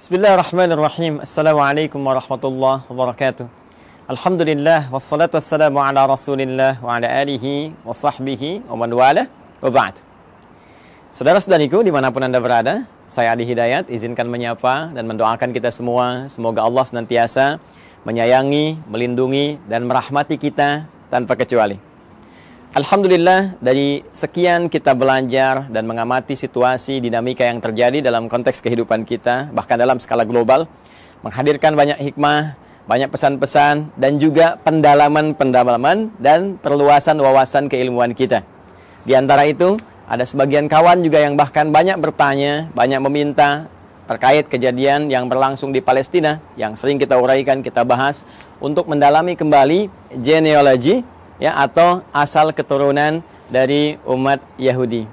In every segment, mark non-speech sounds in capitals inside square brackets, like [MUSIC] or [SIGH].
Bismillahirrahmanirrahim. Assalamualaikum warahmatullahi wabarakatuh. Alhamdulillah wassalatu wassalamu ala Rasulillah wa ala alihi wa sahbihi wa man wala wa ba'd. Saudara-saudariku di mana pun Anda berada, saya Adi Hidayat izinkan menyapa dan mendoakan kita semua semoga Allah senantiasa menyayangi, melindungi dan merahmati kita tanpa kecuali. Alhamdulillah dari sekian kita belajar dan mengamati situasi dinamika yang terjadi dalam konteks kehidupan kita bahkan dalam skala global menghadirkan banyak hikmah, banyak pesan-pesan dan juga pendalaman-pendalaman dan perluasan wawasan keilmuan kita. Di antara itu ada sebagian kawan juga yang bahkan banyak bertanya, banyak meminta terkait kejadian yang berlangsung di Palestina yang sering kita uraikan, kita bahas untuk mendalami kembali genealogi ya atau asal keturunan dari umat Yahudi.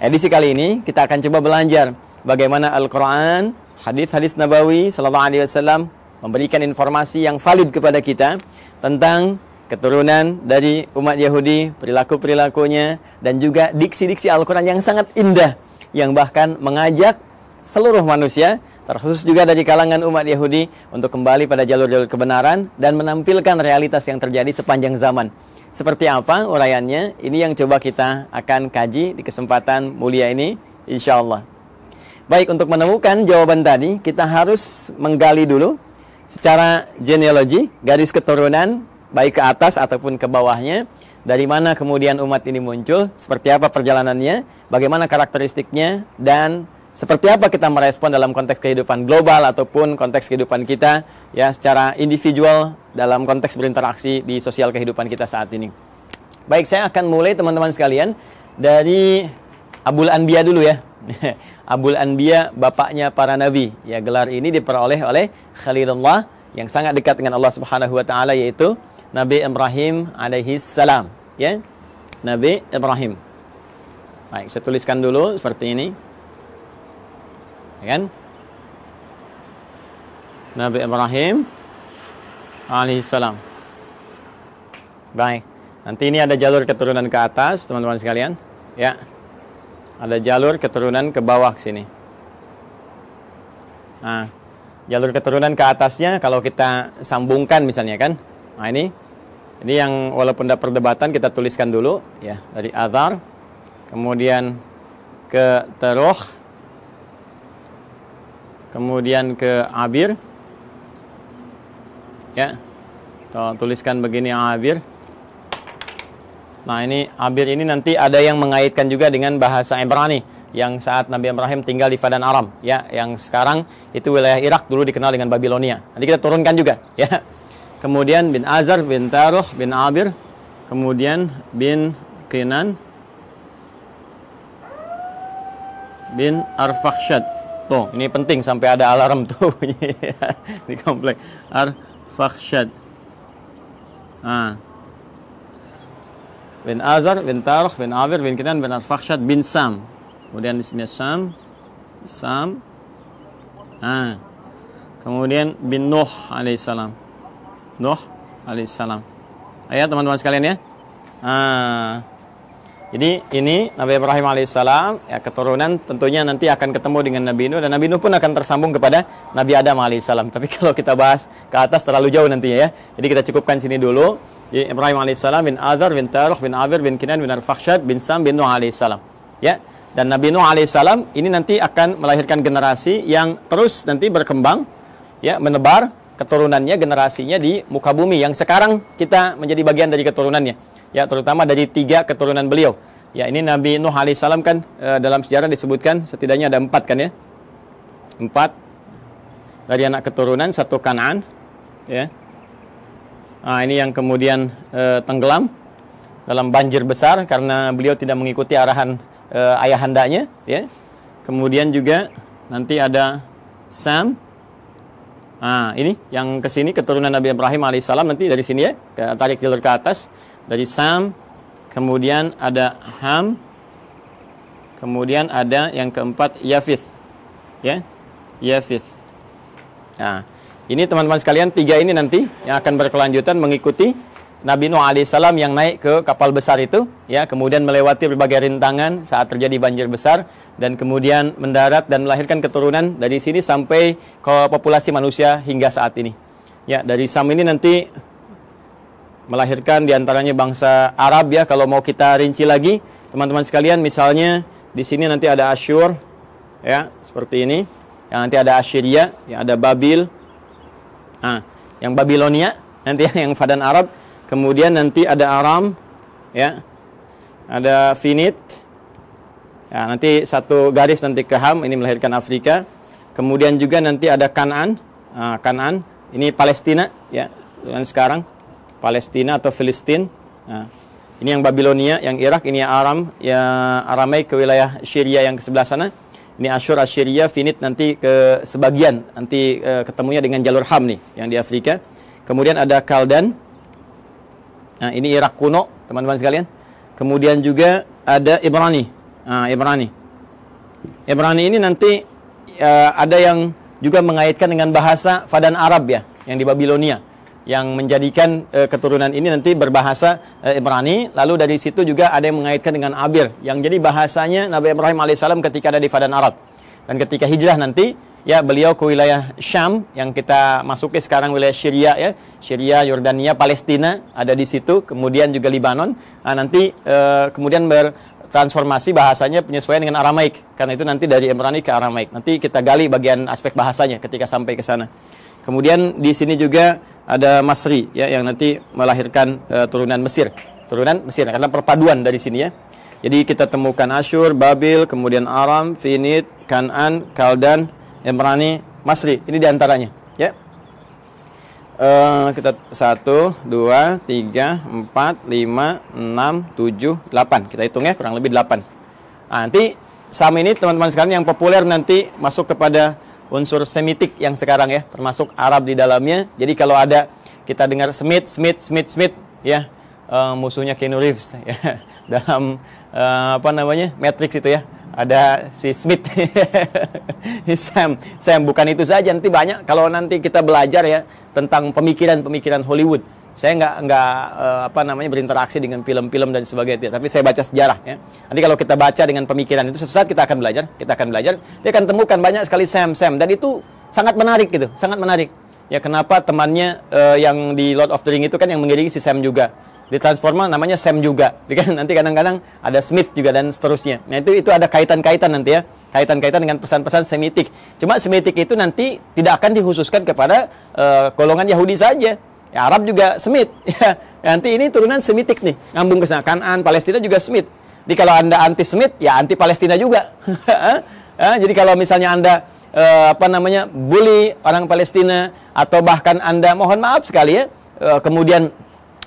Edisi kali ini kita akan coba belajar bagaimana Al-Qur'an, hadis-hadis Nabawi sallallahu alaihi wasallam memberikan informasi yang valid kepada kita tentang keturunan dari umat Yahudi, perilaku-perilakunya dan juga diksi-diksi Al-Qur'an yang sangat indah yang bahkan mengajak seluruh manusia terkhusus juga dari kalangan umat Yahudi untuk kembali pada jalur-jalur kebenaran dan menampilkan realitas yang terjadi sepanjang zaman. Seperti apa uraiannya? Ini yang coba kita akan kaji di kesempatan mulia ini, insya Allah. Baik, untuk menemukan jawaban tadi, kita harus menggali dulu secara genealogi, garis keturunan, baik ke atas ataupun ke bawahnya, dari mana kemudian umat ini muncul, seperti apa perjalanannya, bagaimana karakteristiknya, dan seperti apa kita merespon dalam konteks kehidupan global ataupun konteks kehidupan kita ya secara individual dalam konteks berinteraksi di sosial kehidupan kita saat ini. Baik, saya akan mulai teman-teman sekalian dari Abul Anbiya dulu ya. [LAUGHS] Abul Anbiya bapaknya para nabi. Ya, gelar ini diperoleh oleh Khalilullah yang sangat dekat dengan Allah Subhanahu wa taala yaitu Nabi Ibrahim alaihi salam, ya. Nabi Ibrahim. Baik, saya tuliskan dulu seperti ini ya kan? Nabi Ibrahim alaihissalam. Baik. Nanti ini ada jalur keturunan ke atas, teman-teman sekalian. Ya. Ada jalur keturunan ke bawah sini. Nah, jalur keturunan ke atasnya kalau kita sambungkan misalnya kan. Nah, ini ini yang walaupun ada perdebatan kita tuliskan dulu ya dari Azar kemudian ke Teruh kemudian ke Abir. Ya. Tuliskan begini Abir. Nah ini Abir ini nanti ada yang mengaitkan juga dengan bahasa Ibrani yang saat Nabi Ibrahim tinggal di Fadan Aram ya. Yang sekarang itu wilayah Irak dulu dikenal dengan Babilonia. Nanti kita turunkan juga ya. Kemudian bin Azar bin Taruh bin Abir. Kemudian bin Kinan bin Arfakhshad Tuh, ini penting sampai ada alarm tuh [LAUGHS] di komplek. Ar-Fakhshad. Ah. Bin Azar, bin Tarukh, bin Abir, bin Kinan, bin Ar-Fakhshad, bin Sam. Kemudian di sini Sam. Sam. Ah. Kemudian bin Nuh alaihissalam. Nuh alaihissalam. Ayo teman-teman sekalian ya. Ah. Jadi ini Nabi Ibrahim alaihissalam ya keturunan tentunya nanti akan ketemu dengan Nabi Nuh dan Nabi Nuh pun akan tersambung kepada Nabi Adam alaihissalam. Tapi [LAUGHS] kalau kita bahas ke atas terlalu jauh nantinya ya. Jadi kita cukupkan sini dulu. Jadi Ibrahim alaihissalam bin Azar bin Taruh bin Abir bin Kinan bin Al-Fakhshad bin Sam bin Nuh alaihissalam. Ya. Dan Nabi Nuh alaihissalam ini nanti akan melahirkan generasi yang terus nanti berkembang ya menebar keturunannya generasinya di muka bumi yang sekarang kita menjadi bagian dari keturunannya ya terutama dari tiga keturunan beliau. Ya ini Nabi Nuh alaihissalam kan e, dalam sejarah disebutkan setidaknya ada empat kan ya, empat dari anak keturunan satu Kanaan, ya. Nah, ini yang kemudian e, tenggelam dalam banjir besar karena beliau tidak mengikuti arahan e, ayahandanya, ya. Kemudian juga nanti ada Sam. Nah, ini yang ke sini keturunan Nabi Ibrahim alaihissalam nanti dari sini ya, tarik jalur ke atas dari Sam, kemudian ada Ham, kemudian ada yang keempat Yafith. Ya, Yafith. Nah, ini teman-teman sekalian tiga ini nanti yang akan berkelanjutan mengikuti Nabi Nuh alaihissalam yang naik ke kapal besar itu, ya, kemudian melewati berbagai rintangan saat terjadi banjir besar dan kemudian mendarat dan melahirkan keturunan dari sini sampai ke populasi manusia hingga saat ini. Ya, dari Sam ini nanti melahirkan di antaranya bangsa Arab ya. Kalau mau kita rinci lagi, teman-teman sekalian, misalnya di sini nanti ada Asyur, ya, seperti ini. Yang nanti ada Assyria, yang ada Babil, nah, yang Babilonia, nanti [LAUGHS] yang Fadan Arab Kemudian nanti ada Aram, ya. Ada Finit. Ya, nanti satu garis nanti ke Ham, ini melahirkan Afrika. Kemudian juga nanti ada Kanan. Nah, Kanan, ini Palestina, ya. Dan sekarang Palestina atau Filistin. Nah, ini yang Babilonia, yang Irak, ini yang Aram, ya Aramai ke wilayah Syria yang ke sebelah sana. Ini Ashur Assyria, Finit nanti ke sebagian, nanti uh, ketemunya dengan jalur Ham nih, yang di Afrika. Kemudian ada Kaldan, Nah, ini Irak kuno, teman-teman sekalian. Kemudian juga ada Ibrani. Nah, Ibrani. Ibrani ini nanti uh, ada yang juga mengaitkan dengan bahasa Fadan Arab ya, yang di Babilonia yang menjadikan uh, keturunan ini nanti berbahasa uh, Ibrani. Lalu dari situ juga ada yang mengaitkan dengan Abir, yang jadi bahasanya Nabi Ibrahim alaihissalam ketika ada di Fadan Arab. Dan ketika hijrah nanti ya beliau ke wilayah Syam yang kita masuki sekarang wilayah Syria ya Syria Yordania Palestina ada di situ kemudian juga Libanon nah, nanti uh, kemudian bertransformasi bahasanya penyesuaian dengan Aramaik karena itu nanti dari Ibrani ke Aramaik nanti kita gali bagian aspek bahasanya ketika sampai ke sana kemudian di sini juga ada Masri ya yang nanti melahirkan uh, turunan Mesir turunan Mesir karena perpaduan dari sini ya jadi kita temukan Asyur, Babil, kemudian Aram, Finit, Kanan, Kaldan, Imrani, Masri. Ini di antaranya. Ya. Uh, kita satu, dua, tiga, empat, lima, enam, tujuh, delapan. Kita hitung ya, kurang lebih delapan. Nah, nanti Sam ini teman-teman sekalian yang populer nanti masuk kepada unsur Semitik yang sekarang ya, termasuk Arab di dalamnya. Jadi kalau ada kita dengar Smith, Smith, Smith, Smith, ya uh, musuhnya Keanu Reeves [LAUGHS] ya dalam uh, apa namanya Matrix itu ya ada si Smith, [LAUGHS] Sam, Sam bukan itu saja nanti banyak kalau nanti kita belajar ya tentang pemikiran-pemikiran Hollywood. Saya nggak nggak uh, apa namanya berinteraksi dengan film-film dan sebagainya, tapi saya baca sejarah ya. Nanti kalau kita baca dengan pemikiran itu sesuatu saat kita akan belajar, kita akan belajar, dia akan temukan banyak sekali Sam Sam dan itu sangat menarik gitu, sangat menarik. Ya kenapa temannya uh, yang di Lord of the Ring itu kan yang mengiringi si Sam juga ditransforma namanya Sam juga. [LAUGHS] Kan nanti kadang-kadang ada Smith juga dan seterusnya. Nah, itu itu ada kaitan-kaitan nanti ya. Kaitan-kaitan dengan pesan-pesan Semitik. Cuma Semitik itu nanti tidak akan dikhususkan kepada uh, golongan Yahudi saja. Ya, Arab juga Semit. [LAUGHS] Ya, nanti ini turunan Semitik nih, ngambung ke sana. Kanan, Palestina juga Semit. Jadi kalau Anda anti Semit, ya anti Palestina juga. ya, [LAUGHS] jadi kalau misalnya Anda uh, apa namanya bully orang Palestina atau bahkan Anda mohon maaf sekali ya, uh, kemudian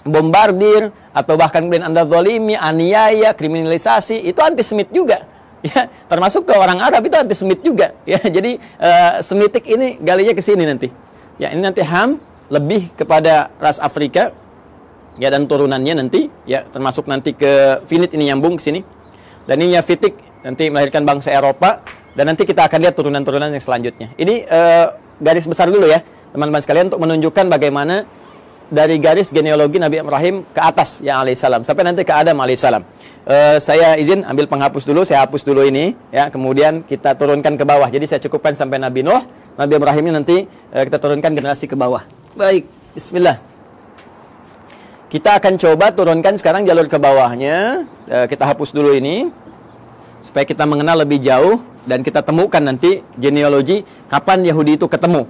bombardir atau bahkan kemudian anda zalimi, aniaya, kriminalisasi itu antisemit juga [LAUGHS] ya termasuk ke orang Arab itu antisemit juga ya jadi uh, semitik ini galinya ke sini nanti ya ini nanti Ham lebih kepada ras Afrika. Ya dan turunannya nanti ya termasuk nanti ke Finit ini nyambung ke sini. Dan ini ya Fitik nanti melahirkan bangsa Eropa. Dan nanti kita akan lihat turunan-turunan yang selanjutnya. Ini uh, garis besar dulu ya teman-teman sekalian untuk menunjukkan bagaimana dari garis genealogi Nabi Ibrahim ke atas ya alaihissalam sampai nanti ke Adam alaihissalam. Uh, saya izin ambil penghapus dulu, saya hapus dulu ini ya, kemudian kita turunkan ke bawah. Jadi saya cukupkan sampai Nabi Nuh, Nabi Ibrahim ini nanti uh, kita turunkan generasi ke bawah. Baik, bismillah. Kita akan coba turunkan sekarang jalur ke bawahnya. Uh, kita hapus dulu ini supaya kita mengenal lebih jauh dan kita temukan nanti genealogi kapan Yahudi itu ketemu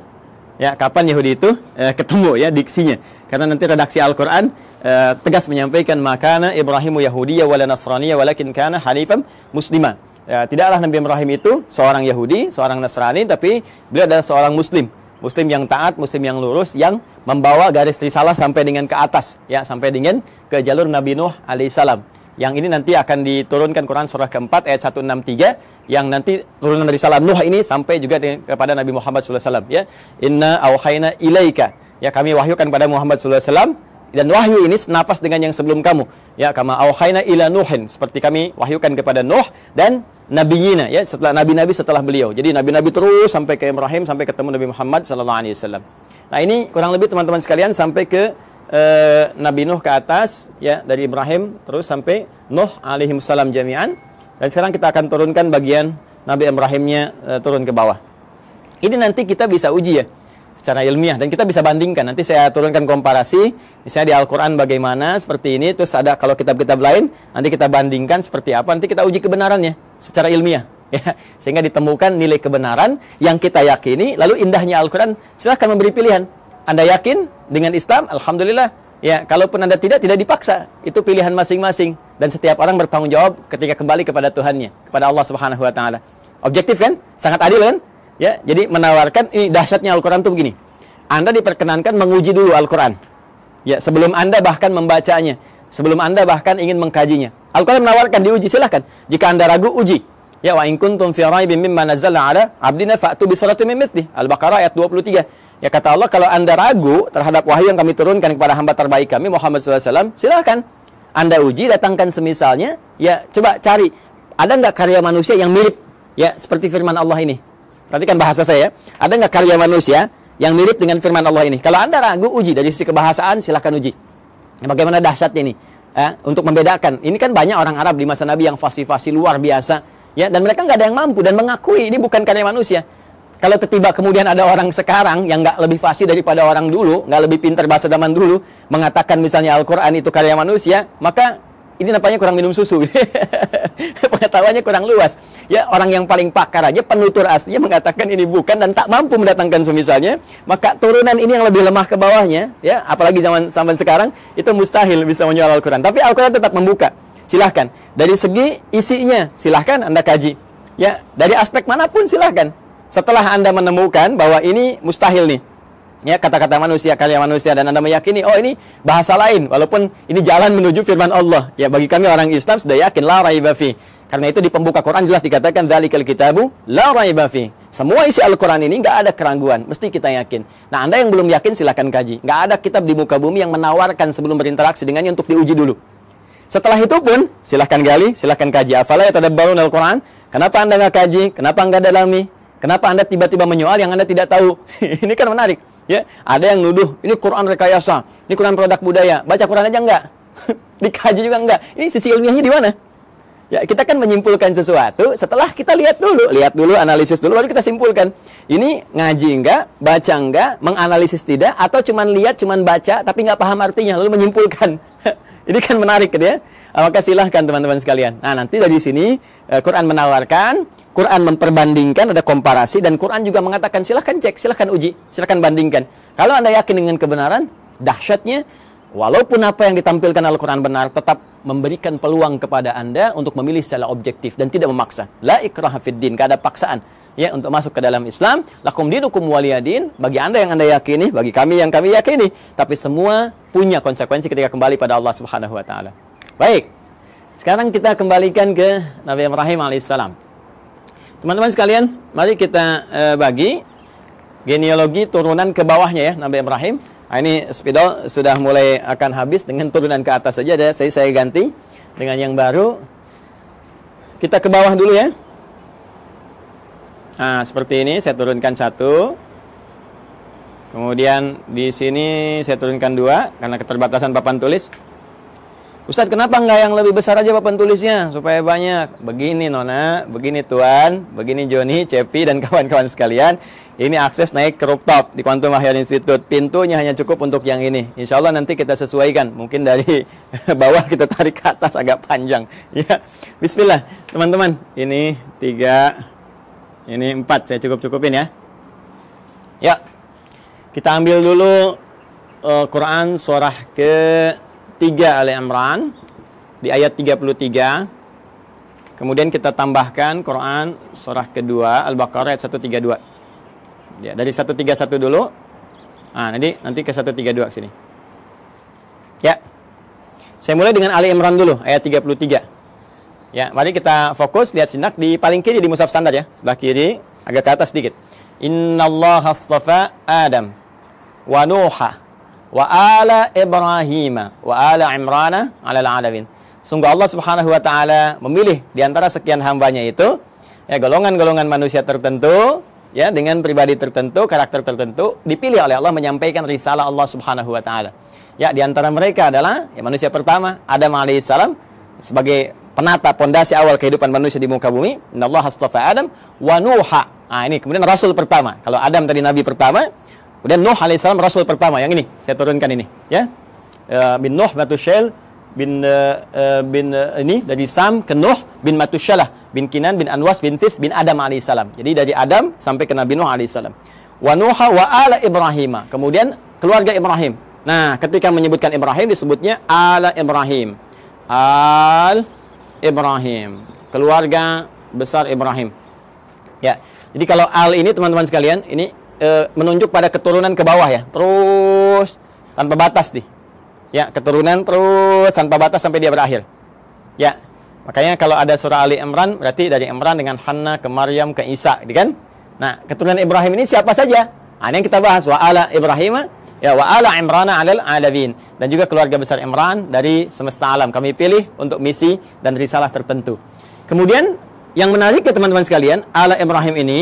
ya kapan Yahudi itu eh, ketemu ya diksinya karena nanti redaksi Al-Qur'an eh, tegas menyampaikan makana Ibrahimu Yahudiyya wala Nasraniyya walakin kana hanifan muslima ya, tidaklah Nabi Ibrahim itu seorang Yahudi seorang Nasrani tapi beliau adalah seorang muslim muslim yang taat muslim yang lurus yang membawa garis risalah sampai dengan ke atas ya sampai dengan ke jalur Nabi Nuh alaihissalam yang ini nanti akan diturunkan Quran surah keempat ayat 163 yang nanti turunan dari salam Nuh ini sampai juga kepada Nabi Muhammad SAW ya. Inna auhayna ilaika ya kami wahyukan kepada Muhammad SAW dan wahyu ini senapas dengan yang sebelum kamu. Ya kama auhayna ila nuhin. Seperti kami wahyukan kepada Nuh dan nabiyina ya setelah nabi-nabi setelah beliau. Jadi nabi-nabi terus sampai ke Ibrahim sampai ketemu Nabi Muhammad SAW nah ini kurang lebih teman-teman sekalian sampai ke eh, Nabi Nuh ke atas ya dari Ibrahim terus sampai Nuh alaihi salam jami'an. Dan sekarang kita akan turunkan bagian Nabi Ibrahimnya eh, turun ke bawah. Ini nanti kita bisa uji ya secara ilmiah dan kita bisa bandingkan. Nanti saya turunkan komparasi misalnya di Al-Qur'an bagaimana seperti ini terus ada kalau kitab-kitab lain nanti kita bandingkan seperti apa nanti kita uji kebenarannya secara ilmiah [LAUGHS] ya sehingga ditemukan nilai kebenaran yang kita yakini lalu indahnya Al-Qur'an silahkan memberi pilihan anda yakin dengan Islam? Alhamdulillah. Ya, kalaupun Anda tidak, tidak dipaksa. Itu pilihan masing-masing. Dan setiap orang bertanggung jawab ketika kembali kepada Tuhannya, kepada Allah Subhanahu wa taala. Objektif kan? Sangat adil kan? Ya, jadi menawarkan ini dahsyatnya Al-Qur'an itu begini. Anda diperkenankan menguji dulu Al-Qur'an. Ya, sebelum Anda bahkan membacanya, sebelum Anda bahkan ingin mengkajinya. Al-Qur'an menawarkan diuji silahkan. Jika Anda ragu, uji. Ya wa in kuntum fi raibin mimma nazzalna ala abdina fa'tu bi suratin min mithli. Al-Baqarah ayat 23. Ya kata Allah, kalau Anda ragu terhadap wahyu yang kami turunkan kepada hamba terbaik kami, Muhammad SAW, silakan. Anda uji, datangkan semisalnya, ya coba cari, ada nggak karya manusia yang mirip, ya seperti firman Allah ini. Perhatikan bahasa saya, ada nggak karya manusia yang mirip dengan firman Allah ini? Kalau Anda ragu, uji. Dari sisi kebahasaan, silakan uji. Ya, bagaimana dahsyatnya ini? Ya, untuk membedakan, ini kan banyak orang Arab di masa Nabi yang fasih-fasih luar biasa, ya dan mereka nggak ada yang mampu dan mengakui ini bukan karya manusia kalau tiba kemudian ada orang sekarang yang nggak lebih fasih daripada orang dulu, nggak lebih pintar bahasa zaman dulu, mengatakan misalnya Al-Quran itu karya manusia, maka ini nampaknya kurang minum susu. [LAUGHS] Pengetahuannya kurang luas. Ya, orang yang paling pakar aja penutur aslinya mengatakan ini bukan dan tak mampu mendatangkan semisalnya, maka turunan ini yang lebih lemah ke bawahnya, ya, apalagi zaman zaman sekarang itu mustahil bisa menjual Al-Quran. Tapi Al-Quran tetap membuka. Silahkan. Dari segi isinya, silahkan Anda kaji. Ya, dari aspek mana pun silahkan setelah Anda menemukan bahwa ini mustahil nih, ya kata-kata manusia, karya manusia dan Anda meyakini oh ini bahasa lain walaupun ini jalan menuju firman Allah. Ya bagi kami orang Islam sudah yakin la raiba fi. Karena itu di pembuka Quran jelas dikatakan dzalikal kitabu la raiba fi. Semua isi Al-Quran ini nggak ada keraguan, mesti kita yakin. Nah, Anda yang belum yakin silahkan kaji. Nggak ada kitab di muka bumi yang menawarkan sebelum berinteraksi dengannya untuk diuji dulu. Setelah itu pun silahkan gali, silahkan kaji. Afala ya tadabbarun Al-Quran? Kenapa Anda nggak kaji? Kenapa nggak dalami? Kenapa Anda tiba-tiba menyoal yang Anda tidak tahu? [LAUGHS] ini kan menarik. Ya, ada yang nuduh, ini Quran rekayasa, ini Quran produk budaya. Baca Quran aja enggak? [LAUGHS] Dikaji juga enggak? Ini sisi ilmiahnya di mana? Ya, kita kan menyimpulkan sesuatu setelah kita lihat dulu, lihat dulu, analisis dulu, baru kita simpulkan. Ini ngaji enggak, baca enggak, menganalisis tidak, atau cuman lihat, cuman baca, tapi enggak paham artinya, lalu menyimpulkan. [LAUGHS] Ini kan menarik gitu ya. Maka silahkan teman-teman sekalian. Nah, nanti dari sini eh, Quran menawarkan Quran memperbandingkan, ada komparasi, dan Quran juga mengatakan silahkan cek, silahkan uji, silahkan bandingkan. Kalau Anda yakin dengan kebenaran, dahsyatnya, walaupun apa yang ditampilkan Al-Quran benar, tetap memberikan peluang kepada Anda untuk memilih secara objektif dan tidak memaksa. La ikraha fid din, ada paksaan ya untuk masuk ke dalam Islam. Lakum dinukum waliyadin, bagi Anda yang Anda yakini, bagi kami yang kami yakini, tapi semua punya konsekuensi ketika kembali pada Allah Subhanahu wa taala. Baik. Sekarang kita kembalikan ke Nabi Ibrahim alaihissalam. Teman-teman sekalian, mari kita uh, bagi genealogi turunan ke bawahnya ya Nabi Ibrahim. Nah, ini spidol sudah mulai akan habis dengan turunan ke atas saja saya saya ganti dengan yang baru. Kita ke bawah dulu ya. Nah, seperti ini saya turunkan satu. Kemudian di sini saya turunkan dua karena keterbatasan papan tulis. Ustaz kenapa nggak yang lebih besar aja papan tulisnya supaya banyak? Begini Nona, begini Tuan, begini Joni, Cepi dan kawan-kawan sekalian. Ini akses naik ke rooftop di Quantum Mahir Institute. Pintunya hanya cukup untuk yang ini. Insya Allah nanti kita sesuaikan. Mungkin dari [LAUGHS] bawah kita tarik ke atas agak panjang. Ya, Bismillah teman-teman. Ini tiga, ini empat. Saya cukup-cukupin ya. Ya, kita ambil dulu uh, Quran surah ke 3 Ali Imran di ayat 33. Kemudian kita tambahkan Quran surah kedua Al-Baqarah ayat 132. Ya, dari 131 dulu. Ah, nanti nanti ke 132 ke sini. Ya. Saya mulai dengan Ali Imran dulu ayat 33. Ya, mari kita fokus lihat sinak di paling kiri di mushaf standar ya, sebelah kiri agak ke atas sedikit. Innallaha astafa Adam wa Nuha wa ala Ibrahim wa ala Imran ala alamin. Sungguh Allah Subhanahu wa taala memilih di antara sekian hambanya itu ya golongan-golongan manusia tertentu ya dengan pribadi tertentu, karakter tertentu dipilih oleh Allah menyampaikan risalah Allah Subhanahu wa taala. Ya, di antara mereka adalah ya, manusia pertama Adam alaihissalam sebagai penata pondasi awal kehidupan manusia di muka bumi. Allah astafa Adam wa Nuha. Nah, ini kemudian rasul pertama. Kalau Adam tadi nabi pertama, kemudian Nuh alaihissalam rasul pertama. Yang ini saya turunkan ini, ya. Uh, bin Nuh Matusyail bin uh, bin uh, ini dari Sam ke Nuh bin Matusyalah bin Kinan bin Anwas bin Tis bin Adam alaihissalam. Jadi dari Adam sampai ke Nabi Nuh alaihissalam. Wa Nuha wa ala Ibrahim. Kemudian keluarga Ibrahim. Nah, ketika menyebutkan Ibrahim disebutnya ala Ibrahim. Al Ibrahim. Keluarga besar Ibrahim. Ya. Jadi kalau al ini teman-teman sekalian, ini e, menunjuk pada keturunan ke bawah ya. Terus tanpa batas nih Ya, keturunan terus tanpa batas sampai dia berakhir. Ya. Makanya kalau ada surah Ali Imran berarti dari Imran dengan Hanna ke Maryam ke Isa, gitu kan? Nah, keturunan Ibrahim ini siapa saja? Nah, ini yang kita bahas wa ala Ibrahim ya wa ala Imran alal alamin dan juga keluarga besar Imran dari semesta alam kami pilih untuk misi dan risalah tertentu. Kemudian yang menarik ya teman-teman sekalian, ala Ibrahim ini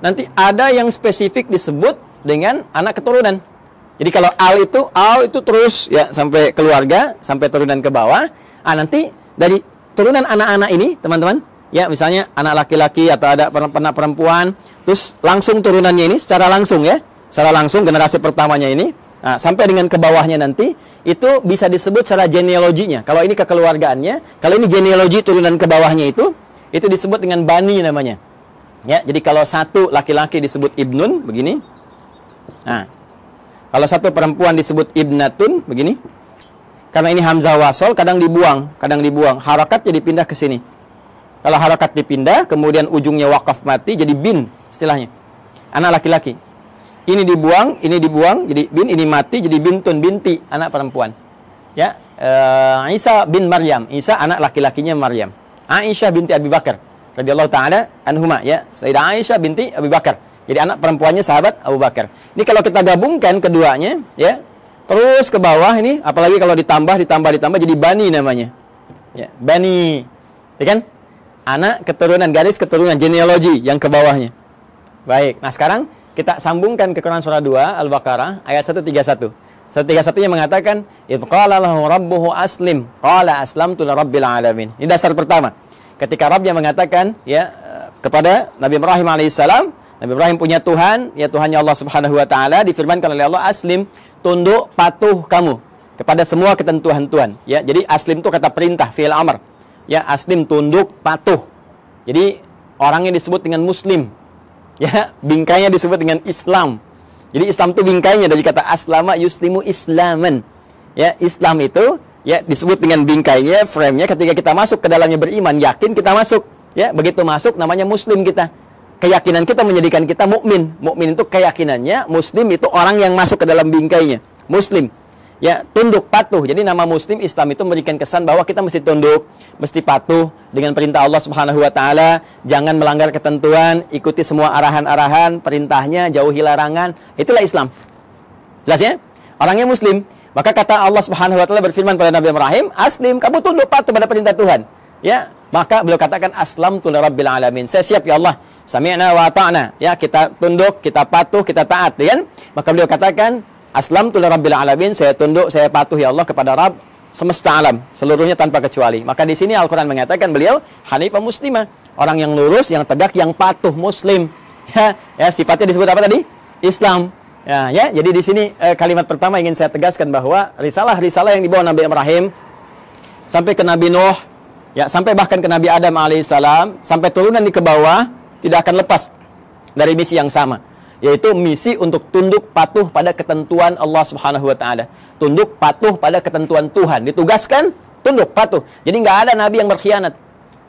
nanti ada yang spesifik disebut dengan anak keturunan. Jadi kalau al itu al itu terus ya sampai keluarga, sampai turunan ke bawah. Ah nanti dari turunan anak-anak ini, teman-teman, ya misalnya anak laki-laki atau ada pernah perempuan, terus langsung turunannya ini secara langsung ya, secara langsung generasi pertamanya ini, nah, sampai dengan ke bawahnya nanti itu bisa disebut secara genealoginya. Kalau ini kekeluargaannya, kalau ini genealogi turunan ke bawahnya itu, itu disebut dengan bani namanya. Ya, jadi kalau satu laki-laki disebut ibnun begini. Nah, kalau satu perempuan disebut ibnatun, begini. Karena ini hamzah wasol, kadang dibuang, kadang dibuang. Harakat jadi pindah ke sini. Kalau harakat dipindah, kemudian ujungnya wakaf mati, jadi bin istilahnya. Anak laki-laki. Ini dibuang, ini dibuang, jadi bin, ini mati, jadi bintun, binti, anak perempuan. Ya, uh, Isa bin Maryam. Isa anak laki-lakinya Maryam. Aisyah binti Abi Bakar radhiyallahu taala anhuma ya. Sayyidah Aisyah binti Abi Bakar. Jadi anak perempuannya sahabat Abu Bakar. Ini kalau kita gabungkan keduanya, ya, terus ke bawah ini, apalagi kalau ditambah, ditambah, ditambah, jadi bani namanya. Ya, bani, ya kan? Anak keturunan, garis keturunan, genealogi yang ke bawahnya. Baik, nah sekarang kita sambungkan ke Quran surah 2 Al-Baqarah ayat 131. 131-nya mengatakan, "Idqala lahu rabbuhu aslim, qala aslamtu rabbil alamin." Ini dasar pertama. Ketika Rabbnya mengatakan ya kepada Nabi Ibrahim alaihissalam, Nabi Ibrahim punya Tuhan, ya Tuhannya Allah Subhanahu wa taala difirmankan oleh Allah aslim, tunduk patuh kamu kepada semua ketentuan Tuhan. Ya, jadi aslim itu kata perintah, fi'il amr. Ya, aslim tunduk patuh. Jadi orangnya disebut dengan muslim. Ya, bingkainya disebut dengan Islam. Jadi Islam itu bingkainya dari kata aslama yuslimu islaman. Ya, Islam itu ya disebut dengan bingkainya, frame-nya ketika kita masuk ke dalamnya beriman, yakin kita masuk. Ya, begitu masuk namanya muslim kita keyakinan kita menjadikan kita mukmin. Mukmin itu keyakinannya, muslim itu orang yang masuk ke dalam bingkainya. Muslim. Ya, tunduk patuh. Jadi nama muslim Islam itu memberikan kesan bahwa kita mesti tunduk, mesti patuh dengan perintah Allah Subhanahu wa taala, jangan melanggar ketentuan, ikuti semua arahan-arahan, perintahnya, jauhi larangan. Itulah Islam. Jelas ya? Orangnya muslim. Maka kata Allah Subhanahu wa taala berfirman pada Nabi Ibrahim, "Aslim, kamu tunduk patuh pada perintah Tuhan." Ya, maka beliau katakan aslam tu rabbil alamin. Saya siap ya Allah Sami'na wa ta'na. Ya, kita tunduk, kita patuh, kita taat, ya kan? Maka beliau katakan, Aslam tu rabbil alamin, saya tunduk, saya patuh ya Allah kepada Rabb semesta alam, seluruhnya tanpa kecuali. Maka di sini Al-Qur'an mengatakan beliau hanifah muslimah, orang yang lurus, yang tegak, yang patuh muslim. [LAUGHS] Ya, ya sifatnya disebut apa tadi? Islam. Ya, ya. Jadi di sini eh, kalimat pertama ingin saya tegaskan bahwa risalah-risalah yang dibawa Nabi Ibrahim sampai ke Nabi Nuh, ya sampai bahkan ke Nabi Adam alaihissalam, sampai turunan di ke bawah, tidak akan lepas dari misi yang sama yaitu misi untuk tunduk patuh pada ketentuan Allah Subhanahu wa taala. Tunduk patuh pada ketentuan Tuhan. Ditugaskan tunduk patuh. Jadi nggak ada nabi yang berkhianat.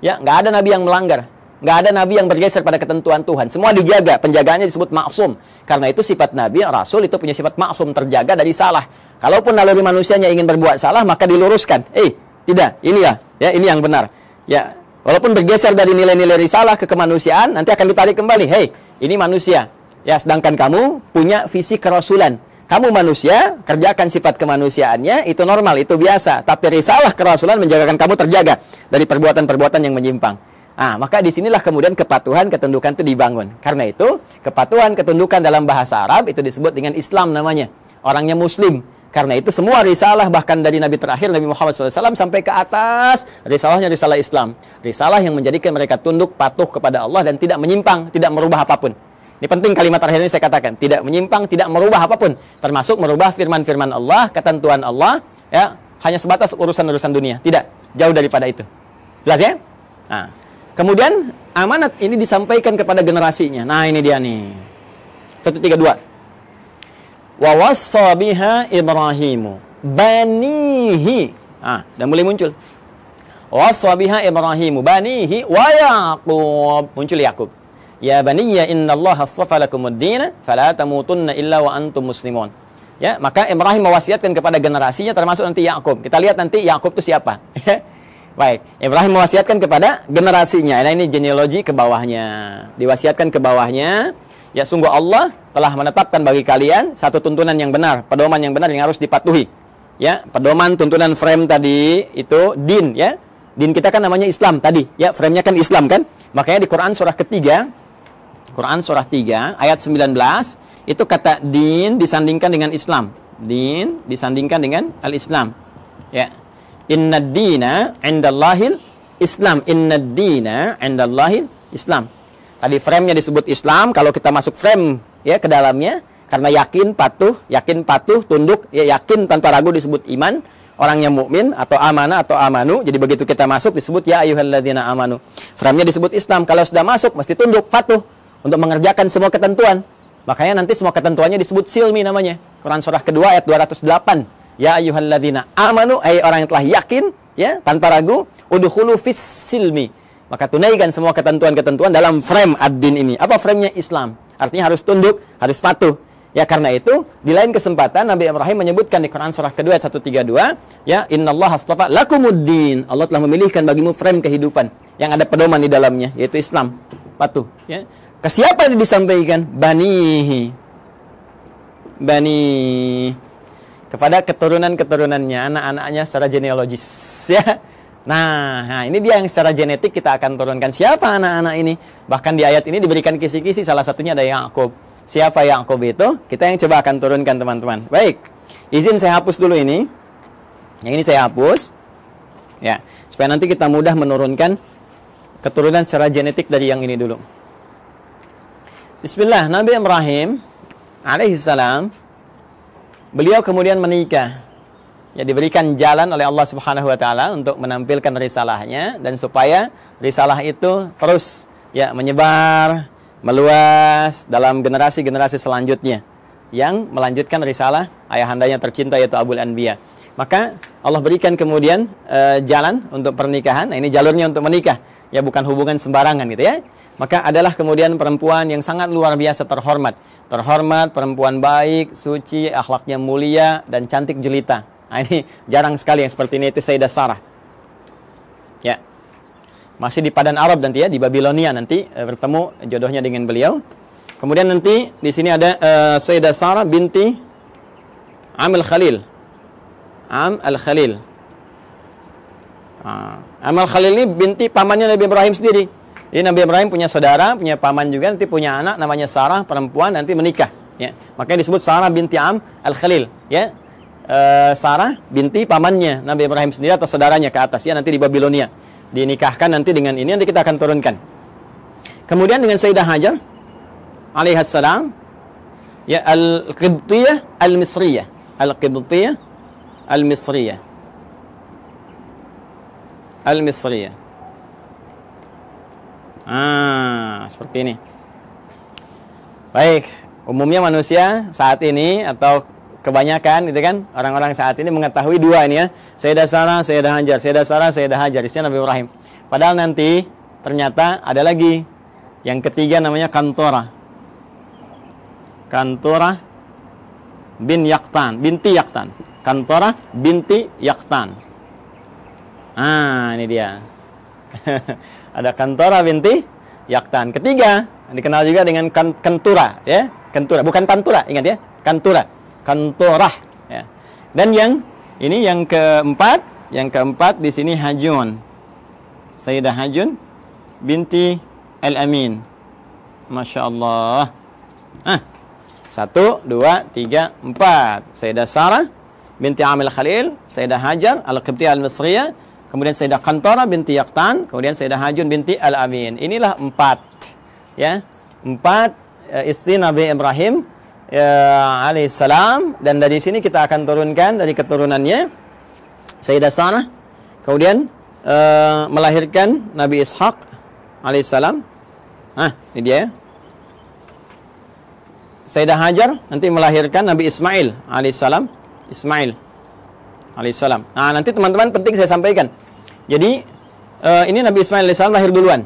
Ya, nggak ada nabi yang melanggar. Nggak ada nabi yang bergeser pada ketentuan Tuhan. Semua dijaga, penjagaannya disebut maksum. Karena itu sifat nabi, rasul itu punya sifat maksum, terjaga dari salah. Kalaupun naluri manusianya ingin berbuat salah, maka diluruskan. Eh, tidak, ini ya, ya ini yang benar. Ya, Walaupun bergeser dari nilai-nilai risalah ke kemanusiaan, nanti akan ditarik kembali. Hei, ini manusia. Ya, sedangkan kamu punya visi kerasulan. Kamu manusia, kerjakan sifat kemanusiaannya, itu normal, itu biasa. Tapi risalah kerasulan menjagakan kamu terjaga dari perbuatan-perbuatan yang menyimpang. Ah, maka di sinilah kemudian kepatuhan, ketundukan itu dibangun. Karena itu, kepatuhan, ketundukan dalam bahasa Arab itu disebut dengan Islam namanya. Orangnya Muslim. Karena itu semua risalah bahkan dari Nabi terakhir Nabi Muhammad SAW sampai ke atas risalahnya risalah Islam. Risalah yang menjadikan mereka tunduk patuh kepada Allah dan tidak menyimpang, tidak merubah apa pun. Ini penting kalimat terakhir ini saya katakan, tidak menyimpang, tidak merubah apa pun, termasuk merubah firman-firman Allah, ketentuan Allah, ya, hanya sebatas urusan-urusan dunia. Tidak, jauh daripada itu. Jelas ya? Nah, kemudian amanat ini disampaikan kepada generasinya. Nah, ini dia nih. 132 wa wassa biha Ibrahimu banihi. Ah, dan mulai muncul. Wassa biha Ibrahimu banihi wa Yaqub. Muncul Yaqub. Ya baniya inna Allah astafa lakumuddin fala tamutunna illa wa antum muslimun. Ya, maka Ibrahim mewasiatkan kepada generasinya termasuk nanti Yakub. Kita lihat nanti Yakub itu siapa. [LAUGHS] Baik, Ibrahim mewasiatkan kepada generasinya. Nah, ini genealogi ke bawahnya. Diwasiatkan ke bawahnya Ya sungguh Allah telah menetapkan bagi kalian satu tuntunan yang benar, pedoman yang benar yang harus dipatuhi. Ya, pedoman tuntunan frame tadi itu din ya. Din kita kan namanya Islam tadi, ya frame-nya kan Islam kan? Makanya di Quran surah ketiga Quran surah 3 ayat 19 itu kata din disandingkan dengan Islam. Din disandingkan dengan al-Islam. Ya. Inna dina indallahil Islam. Inna dina indallahil Islam. Tadi frame-nya disebut Islam, kalau kita masuk frame ya ke dalamnya karena yakin, patuh, yakin, patuh, tunduk, ya yakin tanpa ragu disebut iman, orang yang mukmin atau amana atau amanu. Jadi begitu kita masuk disebut ya ayyuhalladzina amanu. Frame-nya disebut Islam. Kalau sudah masuk mesti tunduk, patuh untuk mengerjakan semua ketentuan. Makanya nanti semua ketentuannya disebut silmi namanya. Quran surah kedua ayat 208. Ya ayyuhalladzina amanu, ay orang yang telah yakin ya tanpa ragu, udkhulu fis silmi. Maka tunaikan semua ketentuan-ketentuan dalam frame ad-din ini. Apa framenya? Islam? Artinya harus tunduk, harus patuh. Ya karena itu di lain kesempatan Nabi Ibrahim menyebutkan di Quran surah kedua ayat 132 ya innallaha astafa lakumuddin. Allah telah memilihkan bagimu frame kehidupan yang ada pedoman di dalamnya yaitu Islam. Patuh ya. Ke siapa disampaikan? Bani. Bani kepada keturunan-keturunannya anak-anaknya secara genealogis [LAUGHS] ya Nah, nah, ini dia yang secara genetik kita akan turunkan. Siapa anak-anak ini? Bahkan di ayat ini diberikan kisi-kisi, salah satunya ada Yakub. Siapa Yakub itu? Kita yang coba akan turunkan teman-teman. Baik, izin saya hapus dulu ini. Yang ini saya hapus. Ya, supaya nanti kita mudah menurunkan keturunan secara genetik dari yang ini dulu. Bismillah, Nabi Ibrahim alaihissalam beliau kemudian menikah ya diberikan jalan oleh Allah Subhanahu wa taala untuk menampilkan risalahnya dan supaya risalah itu terus ya menyebar, meluas dalam generasi-generasi selanjutnya yang melanjutkan risalah ayahandanya tercinta yaitu Abul Anbiya. Maka Allah berikan kemudian uh, jalan untuk pernikahan. Nah, ini jalurnya untuk menikah, ya bukan hubungan sembarangan gitu ya. Maka adalah kemudian perempuan yang sangat luar biasa terhormat. Terhormat, perempuan baik, suci, akhlaknya mulia dan cantik jelita Nah, ini jarang sekali yang seperti ini itu Sayyidah Sarah. Ya. Masih di Padan Arab nanti ya, di Babilonia nanti e, bertemu jodohnya dengan beliau. Kemudian nanti di sini ada uh, Sayyidah Sarah binti Am Al-Khalil. Am Al-Khalil. Nah, Am Al-Khalil ini binti pamannya Nabi Ibrahim sendiri. Jadi Nabi Ibrahim punya saudara, punya paman juga, nanti punya anak namanya Sarah, perempuan nanti menikah. Ya. Makanya disebut Sarah binti Am Al-Khalil. Ya uh, Sarah binti pamannya Nabi Ibrahim sendiri atau saudaranya ke atas ya nanti di Babilonia dinikahkan nanti dengan ini nanti kita akan turunkan kemudian dengan Sayyidah Hajar alaihissalam ya al-Qibtiyah al-Misriyah al-Qibtiyah al-Misriyah al-Misriyah ah seperti ini. Baik umumnya manusia saat ini atau kebanyakan itu kan? Orang-orang saat ini mengetahui dua ini ya. Sayyidah Sarah, Sayyidah Hajar. Sayyidah Sarah, Sayyidah Hajar. Istilah Nabi Ibrahim. Padahal nanti ternyata ada lagi. Yang ketiga namanya Kantora Kantora bin Yaktan binti Yaktan Kantora binti Yaktan ah ini dia [LAUGHS] ada Kantora binti Yaktan ketiga dikenal juga dengan Kentura ya Kentura bukan Pantura ingat ya Kantura kantorah ya. Dan yang ini yang keempat, yang keempat di sini Hajun. Sayyidah Hajun binti Al-Amin. Masya Allah. Ah, satu, dua, tiga, empat. Sayyidah Sarah binti Amil Khalil, Sayyidah Hajar Al-Qibtiyah Al-Misriyah, kemudian Sayyidah Kantara binti Yaqtan, kemudian Sayyidah Hajun binti Al-Amin. Inilah empat ya. Empat uh, istri Nabi Ibrahim ya, alaihissalam dan dari sini kita akan turunkan dari keturunannya Sayyidah Sarah kemudian uh, melahirkan Nabi Ishaq alaihissalam. Ah, ini dia. Sayyidah Hajar nanti melahirkan Nabi Ismail alaihissalam. Ismail alaihissalam. Nah, nanti teman-teman penting saya sampaikan. Jadi uh, ini Nabi Ismail alaihissalam lahir duluan.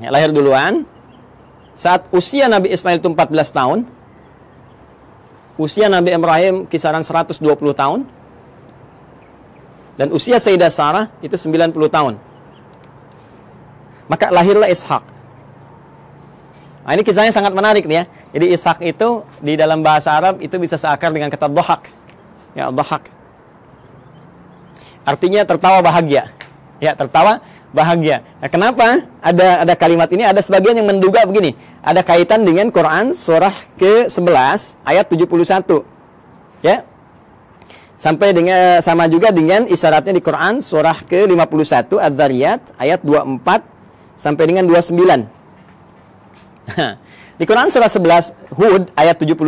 Ya, lahir duluan. Saat usia Nabi Ismail itu 14 tahun, usia Nabi Ibrahim kisaran 120 tahun, dan usia Sayyidah Sarah itu 90 tahun. Maka lahirlah Ishak. Nah, ini kisahnya sangat menarik nih ya. Jadi Ishak itu di dalam bahasa Arab itu bisa seakar dengan kata dohak. Ya, dohak. Artinya tertawa bahagia. Ya, tertawa bahagia. Nah, kenapa ada ada kalimat ini? Ada sebagian yang menduga begini. Ada kaitan dengan Quran surah ke-11 ayat 71. Ya. Sampai dengan sama juga dengan isyaratnya di Quran surah ke-51 Adz-Dzariyat ayat 24 sampai dengan 29. [LAUGHS] di Quran surah 11 Hud ayat 71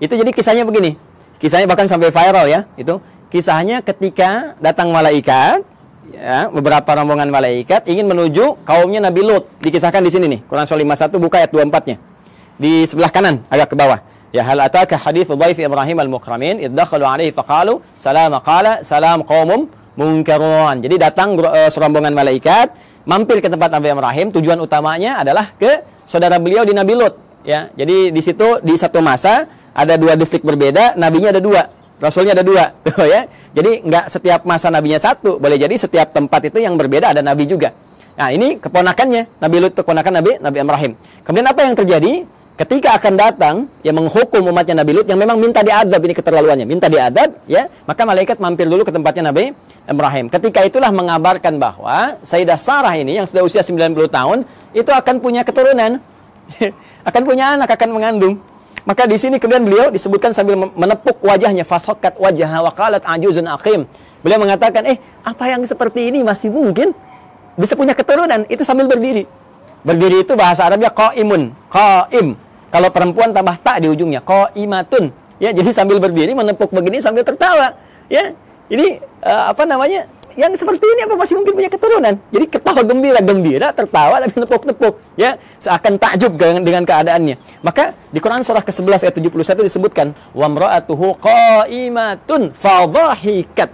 itu jadi kisahnya begini. Kisahnya bahkan sampai viral ya, itu kisahnya ketika datang malaikat ya, beberapa rombongan malaikat ingin menuju kaumnya Nabi Lut. Dikisahkan di sini nih, Quran surah 51 buka ayat 24-nya. Di sebelah kanan agak ke bawah. Ya hal ataka hadits dhaif Ibrahim al-mukramin iddakhalu alaihi faqalu salam qala salam qaumum munkarun. Jadi datang uh, serombongan malaikat mampir ke tempat Nabi Ibrahim, tujuan utamanya adalah ke saudara beliau di Nabi Lut. Ya, jadi di situ di satu masa ada dua distrik berbeda, nabinya ada dua, rasulnya ada dua, [LAUGHS] tuh ya. Jadi nggak setiap masa nabinya satu, boleh jadi setiap tempat itu yang berbeda ada nabi juga. Nah ini keponakannya, Nabi Lut keponakan Nabi Nabi Ibrahim. Kemudian apa yang terjadi? Ketika akan datang yang menghukum umatnya Nabi Lut yang memang minta diadab ini keterlaluannya, minta diadab ya, maka malaikat mampir dulu ke tempatnya Nabi Ibrahim. Ketika itulah mengabarkan bahwa Sayyidah Sarah ini yang sudah usia 90 tahun itu akan punya keturunan. [LAUGHS] akan punya anak, akan mengandung. Maka di sini kemudian beliau disebutkan sambil menepuk wajahnya fasokat wajah wakalat ajuzun aqim. Beliau mengatakan, "Eh, apa yang seperti ini masih mungkin bisa punya keturunan?" Itu sambil berdiri. Berdiri itu bahasa Arabnya qaimun, qaim. Kalau perempuan tambah tak di ujungnya, imatun. Ya, jadi sambil berdiri menepuk begini sambil tertawa. Ya, ini uh, apa namanya? Yang seperti ini apa masih mungkin punya keturunan? Jadi ketawa gembira, gembira, tertawa tapi nepuk-nepuk, ya, seakan takjub dengan, keadaannya. Maka di Quran surah ke-11 ayat 71 disebutkan, "Wa imra'atuhu qa'imatun fadhahikat."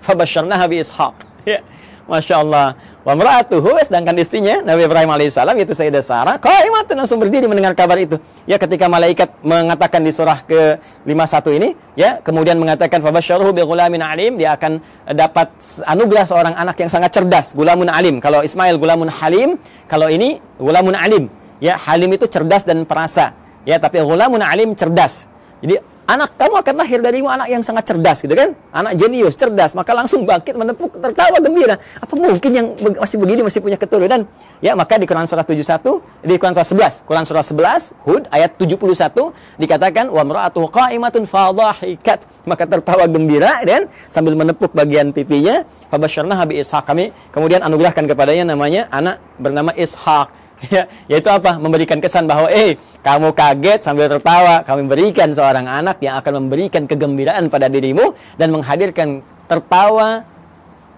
Fabasyarnaha bi Ishaq. [LAUGHS] Ya. Masya Allah. Wa mra'atuhu sedangkan istrinya Nabi Ibrahim alaihissalam yaitu Sayyidah Sarah qaimatun langsung berdiri mendengar kabar itu. Ya ketika malaikat mengatakan di surah ke-51 ini ya kemudian mengatakan fabasyaruhu bi ghulamin alim dia akan dapat anugerah seorang anak yang sangat cerdas, gulamun alim. Kalau Ismail gulamun halim, kalau ini gulamun alim. Ya, halim itu cerdas dan perasa. Ya, tapi gulamun alim cerdas. Jadi anak kamu akan lahir darimu anak yang sangat cerdas gitu kan? Anak jenius cerdas maka langsung bangkit menepuk tertawa gembira. Apa mungkin yang masih begini masih punya keturunan ya maka di Quran surah 71 di Quran surah 11 Quran surah 11 Hud ayat 71 dikatakan wa mar'atuhu qa'imatun fadhahikat maka tertawa gembira dan sambil menepuk bagian pipinya fabasyarna habi ishaq. Kami kemudian anugerahkan kepadanya namanya anak bernama Ishaq ya, yaitu apa? Memberikan kesan bahwa eh kamu kaget sambil tertawa, kami berikan seorang anak yang akan memberikan kegembiraan pada dirimu dan menghadirkan tertawa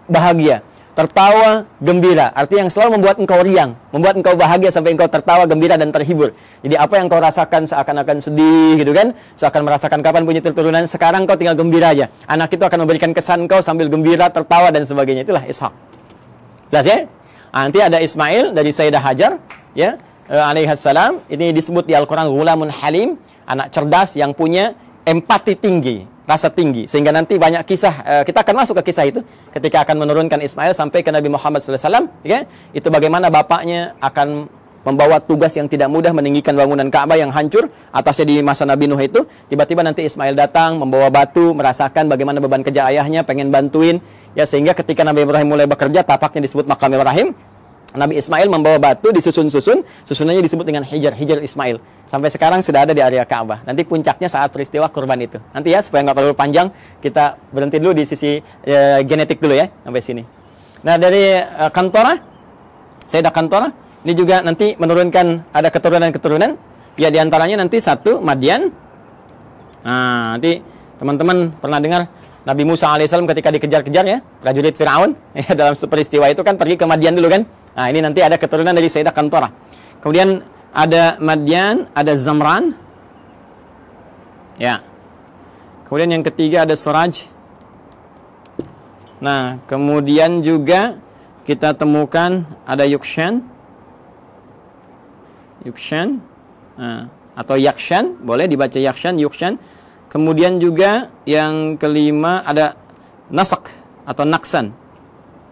bahagia, tertawa gembira. Artinya yang selalu membuat engkau riang, membuat engkau bahagia sampai engkau tertawa gembira dan terhibur. Jadi apa yang kau rasakan seakan-akan sedih gitu kan, seakan merasakan kapan punya keturunan, sekarang kau tinggal gembira aja. Anak itu akan memberikan kesan kau sambil gembira, tertawa dan sebagainya. Itulah Ishak. Jelas ya? Nanti ada Ismail dari Sayyidah Hajar, ya, uh, alaihissalam. Ini disebut di Al-Quran gulamun halim, anak cerdas yang punya empati tinggi, rasa tinggi. Sehingga nanti banyak kisah, uh, kita akan masuk ke kisah itu ketika akan menurunkan Ismail sampai ke Nabi Muhammad SAW. Ya, itu bagaimana bapaknya akan membawa tugas yang tidak mudah meninggikan bangunan Ka'bah yang hancur atasnya di masa Nabi Nuh itu tiba-tiba nanti Ismail datang membawa batu merasakan bagaimana beban kerja ayahnya pengen bantuin ya sehingga ketika Nabi Ibrahim mulai bekerja tapaknya disebut makam Ibrahim Nabi Ismail membawa batu disusun-susun, susunannya disebut dengan hijar, hijar Ismail. Sampai sekarang sudah ada di area Ka'bah. Nanti puncaknya saat peristiwa kurban itu. Nanti ya supaya nggak terlalu panjang, kita berhenti dulu di sisi e, genetik dulu ya sampai sini. Nah dari e, Kantora, Sayyidah Kantora, ini juga nanti menurunkan ada keturunan-keturunan. Ya di antaranya nanti satu Madian. Nah nanti teman-teman pernah dengar Nabi Musa alaihissalam ketika dikejar-kejar ya, prajurit Firaun [LAUGHS] ya, dalam peristiwa itu kan pergi ke Madian dulu kan. Nah, ini nanti ada keturunan dari Sayyidah Kantorah. Kemudian ada Madian, ada Zamran. Ya. Kemudian yang ketiga ada Suraj. Nah, kemudian juga kita temukan ada Yukshan. Yukshan. Nah, atau Yakshan, boleh dibaca Yakshan, Yukshan. Kemudian juga yang kelima ada nasak atau naksan.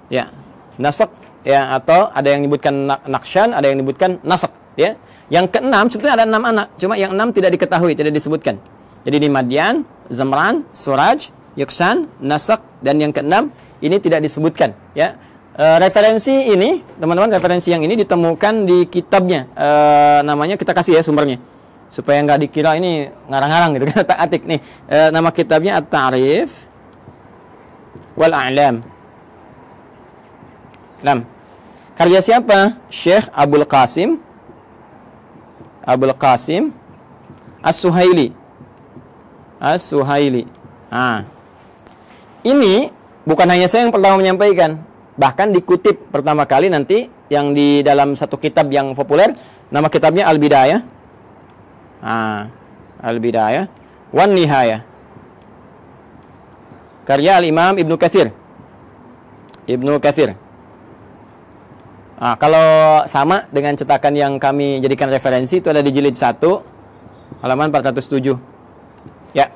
Ya, nasak ya atau ada yang menyebutkan nakshan, ada yang menyebutkan nasak ya. Yang keenam sebetulnya ada enam anak, cuma yang enam tidak diketahui, tidak disebutkan. Jadi di Madian, Zamran, Suraj, Yuksan, Nasak dan yang keenam ini tidak disebutkan ya. E, referensi ini, teman-teman, referensi yang ini ditemukan di kitabnya. E, namanya kita kasih ya sumbernya supaya nggak dikira ini ngarang-ngarang gitu kan [LAUGHS] atik nih e, nama kitabnya At-Ta'rif wal A'lam. Lam. Karya siapa? Syekh Abdul Qasim Abdul Qasim As-Suhaili. As-Suhaili. Nah. Ini bukan hanya saya yang pertama menyampaikan, bahkan dikutip pertama kali nanti yang di dalam satu kitab yang populer, nama kitabnya Al-Bidayah Ah, Al-Bidayah wan Nihayah. Karya Al-Imam Ibnu Katsir. Ibnu Katsir. Ah, kalau sama dengan cetakan yang kami jadikan referensi itu ada di jilid 1 halaman 407. Ya.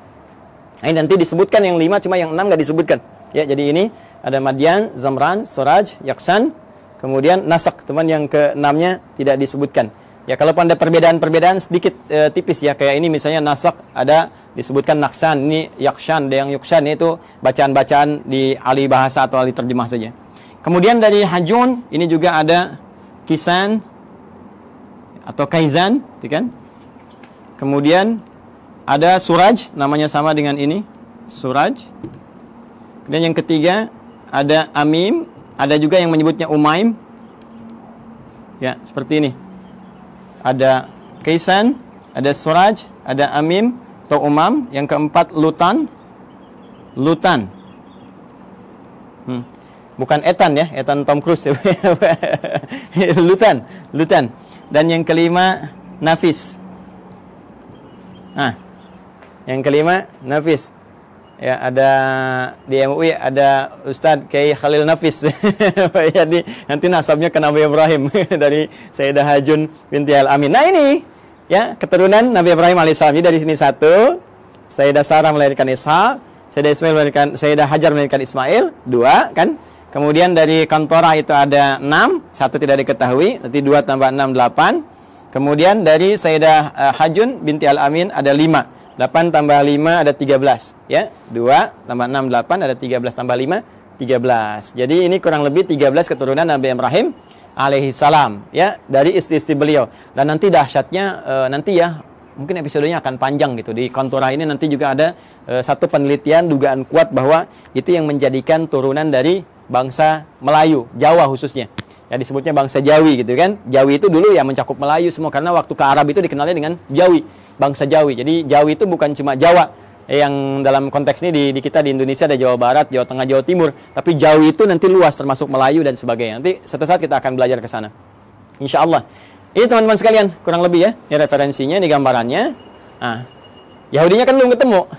Ini nanti disebutkan yang 5 cuma yang 6 nggak disebutkan. Ya, jadi ini ada Madian, Zamran, Suraj, Yaksan, kemudian Nasak, teman yang ke-6-nya tidak disebutkan. Ya kalau ada perbedaan-perbedaan sedikit e, tipis ya kayak ini misalnya nasak ada disebutkan naksan ini yakshan ada yang yuksan itu bacaan-bacaan di ahli bahasa atau ahli terjemah saja. Kemudian dari hajun ini juga ada kisan atau kaizan, gitu kan? Kemudian ada suraj namanya sama dengan ini suraj. Kemudian yang ketiga ada amim, ada juga yang menyebutnya umaim. Ya, seperti ini ada Kaisan, ada Suraj, ada Amim atau Umam, yang keempat Lutan. Lutan. Hmm. Bukan Etan ya, Etan Tom Cruise. [LAUGHS] Lutan, Lutan. Dan yang kelima Nafis. Nah, yang kelima Nafis. Ya, ada di MUI ada Ustadz Kiai Khalil Nafis. [LAUGHS] Jadi nanti nasabnya ke Nabi Ibrahim [LAUGHS] dari Sayyidah Hajun binti Al Amin. Nah ini ya keturunan Nabi Ibrahim alaihissalam. Jadi dari sini satu, Sayyidah Sarah melahirkan Ishak, Sayyidah Ismail melahirkan Sayyidah Hajar melahirkan Ismail, dua kan? Kemudian dari Kantora itu ada enam, satu tidak diketahui, nanti dua tambah enam delapan. Kemudian dari Sayyidah uh, Hajun binti Al Amin ada lima. 8 tambah 5 ada 13 ya. 2 tambah 6 8 ada 13 tambah 5 13 jadi ini kurang lebih 13 keturunan Nabi Ibrahim alaihi salam ya dari istri-istri beliau. Dan nanti dahsyatnya e, nanti ya mungkin episodenya akan panjang gitu. Di kontora ini nanti juga ada e, satu penelitian dugaan kuat bahwa itu yang menjadikan turunan dari bangsa Melayu Jawa khususnya. Ya disebutnya bangsa Jawi gitu kan. Jawi itu dulu ya mencakup Melayu semua karena waktu ke Arab itu dikenalnya dengan Jawi bangsa Jawi. Jadi Jawi itu bukan cuma Jawa yang dalam konteks ini di, di kita di Indonesia ada Jawa Barat, Jawa Tengah, Jawa Timur. Tapi Jawi itu nanti luas termasuk Melayu dan sebagainya. Nanti satu saat kita akan belajar ke sana. Insya Allah. Ini teman-teman sekalian, kurang lebih ya. Ini referensinya, ini gambarannya. Nah, Yahudinya kan belum ketemu. [LAUGHS]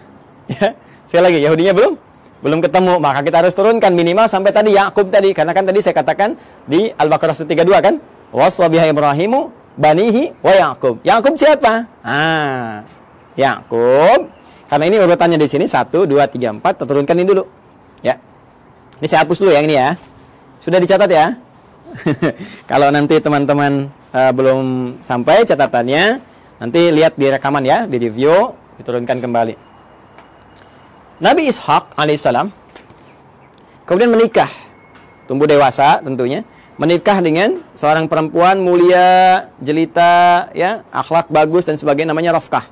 Ya, sekali lagi, Yahudinya belum belum ketemu, maka kita harus turunkan minimal sampai tadi Yakub tadi, karena kan tadi saya katakan di Al-Baqarah 132 kan, waswabiha Ibrahimu banihi wa Yakub. Yakub siapa? Ah, Yakub. Karena ini urutannya di sini satu, dua, tiga, empat. Kita turunkan ini dulu. Ya. Ini saya hapus dulu yang ini ya. Sudah dicatat ya. [LAUGHS] Kalau nanti teman-teman uh, belum sampai catatannya, nanti lihat di rekaman ya, di review, diturunkan kembali. Nabi Ishak alaihissalam kemudian menikah, tumbuh dewasa tentunya menikah dengan seorang perempuan mulia, jelita, ya, akhlak bagus dan sebagainya namanya Rafkah.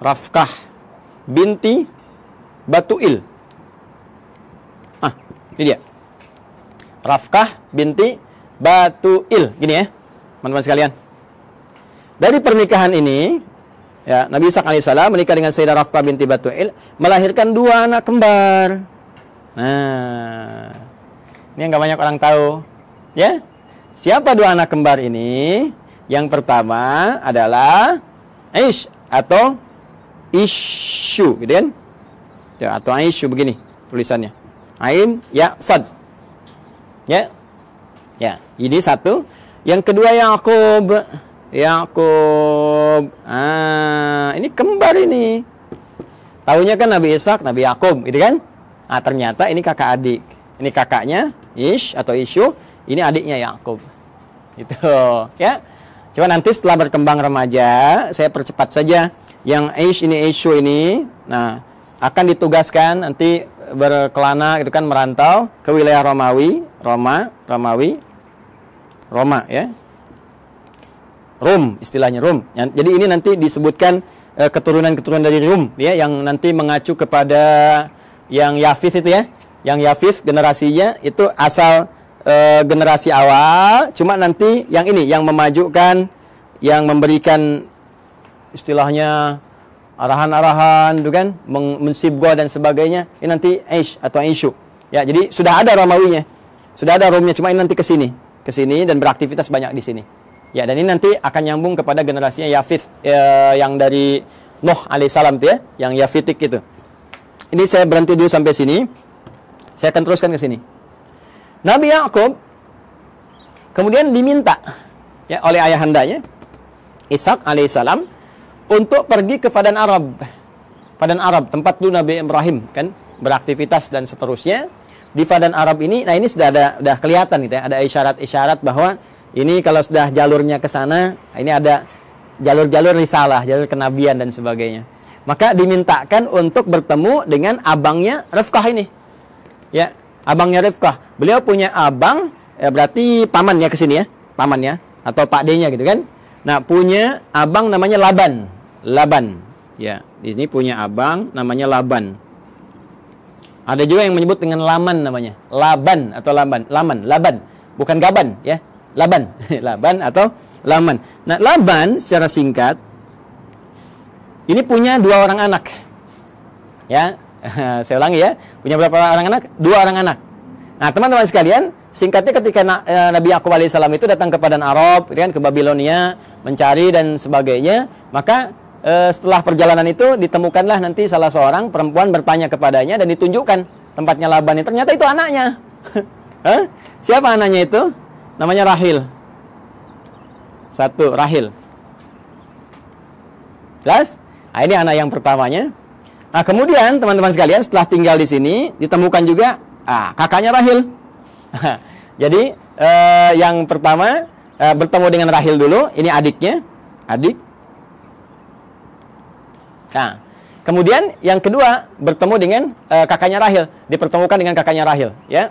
Rafkah binti Batuil. Ah, ini dia. Rafkah binti Batuil. Gini ya, teman-teman sekalian. Dari pernikahan ini, ya, Nabi Isa alaihissalam menikah dengan Sayyidah Rafkah binti Batuil, melahirkan dua anak kembar. Nah, ini yang gak banyak orang tahu. Ya, siapa dua anak kembar ini? Yang pertama adalah Aish atau Ishu, gitu kan? Ya, atau Aishu begini tulisannya. Ain, ya, sad. Ya, ya. Ini satu. Yang kedua Yakub. Yakub. Ah, ini kembar ini. Tahunya kan Nabi Ishak, Nabi Yakub, gitu kan? Ah, ternyata ini kakak adik. Ini kakaknya Ish atau Ishu ini adiknya Yakub. Itu, ya. Coba nanti setelah berkembang remaja, saya percepat saja. Yang Aish ini Aishu ini, nah akan ditugaskan nanti berkelana itu kan merantau ke wilayah Romawi, Roma, Romawi, Roma ya. Rum istilahnya Rum. Jadi ini nanti disebutkan eh, keturunan-keturunan dari Rum ya yang nanti mengacu kepada yang Yafis itu ya. Yang Yafis generasinya itu asal e, generasi awal, cuma nanti yang ini yang memajukan, yang memberikan istilahnya arahan-arahan, gitu kan, mensibgo dan sebagainya, ini nanti Aish atau Aishu. Ya, jadi sudah ada Romawinya, sudah ada Romnya, cuma ini nanti ke sini, ke sini dan beraktivitas banyak di sini. Ya, dan ini nanti akan nyambung kepada generasinya Yafith e, yang dari Nuh alaihissalam tuh ya, yang Yafitik itu. Ini saya berhenti dulu sampai sini. Saya akan teruskan ke sini. Nabi Yakub kemudian diminta ya oleh ayahandanya Ishak alaihissalam untuk pergi ke Padan Arab. Padan Arab, tempat dulu Nabi Ibrahim kan beraktivitas dan seterusnya. Di Padan Arab ini, nah ini sudah ada sudah kelihatan gitu ya, ada isyarat-isyarat bahwa ini kalau sudah jalurnya ke sana, ini ada jalur-jalur risalah, jalur kenabian dan sebagainya. Maka dimintakan untuk bertemu dengan abangnya Rifkah ini. Ya, abangnya Rifkah. Beliau punya abang, ya berarti paman ya ke sini ya, paman ya, atau Pak D-nya gitu kan. Nah, punya abang namanya Laban. Laban. Ya, di sini punya abang namanya Laban. Ada juga yang menyebut dengan Laman namanya. Laban atau Laban. Laman, Laban. Bukan Gaban ya. Laban. [LAUGHS] Laban atau Laman. Nah, Laban secara singkat ini punya dua orang anak. Ya, [LAUGHS] saya ulangi ya, punya berapa orang anak? Dua orang anak. Nah, teman-teman sekalian, singkatnya ketika eh, Nabi Yakub alaihissalam itu datang ke Padan Arab, kan ke Babilonia, mencari dan sebagainya, maka e, setelah perjalanan itu ditemukanlah nanti salah seorang perempuan bertanya kepadanya dan ditunjukkan tempatnya Laban. Ternyata itu anaknya. [LAUGHS] Siapa anaknya itu? Namanya Rahil. Satu, Rahil. Jelas? Nah, ini anak yang pertamanya. Nah, kemudian teman-teman sekalian setelah tinggal di sini ditemukan juga ah, kakaknya Rahil. [LAUGHS] Jadi eh, yang pertama eh, bertemu dengan Rahil dulu, ini adiknya, adik. Nah, kemudian yang kedua bertemu dengan eh, kakaknya Rahil, dipertemukan dengan kakaknya Rahil, ya.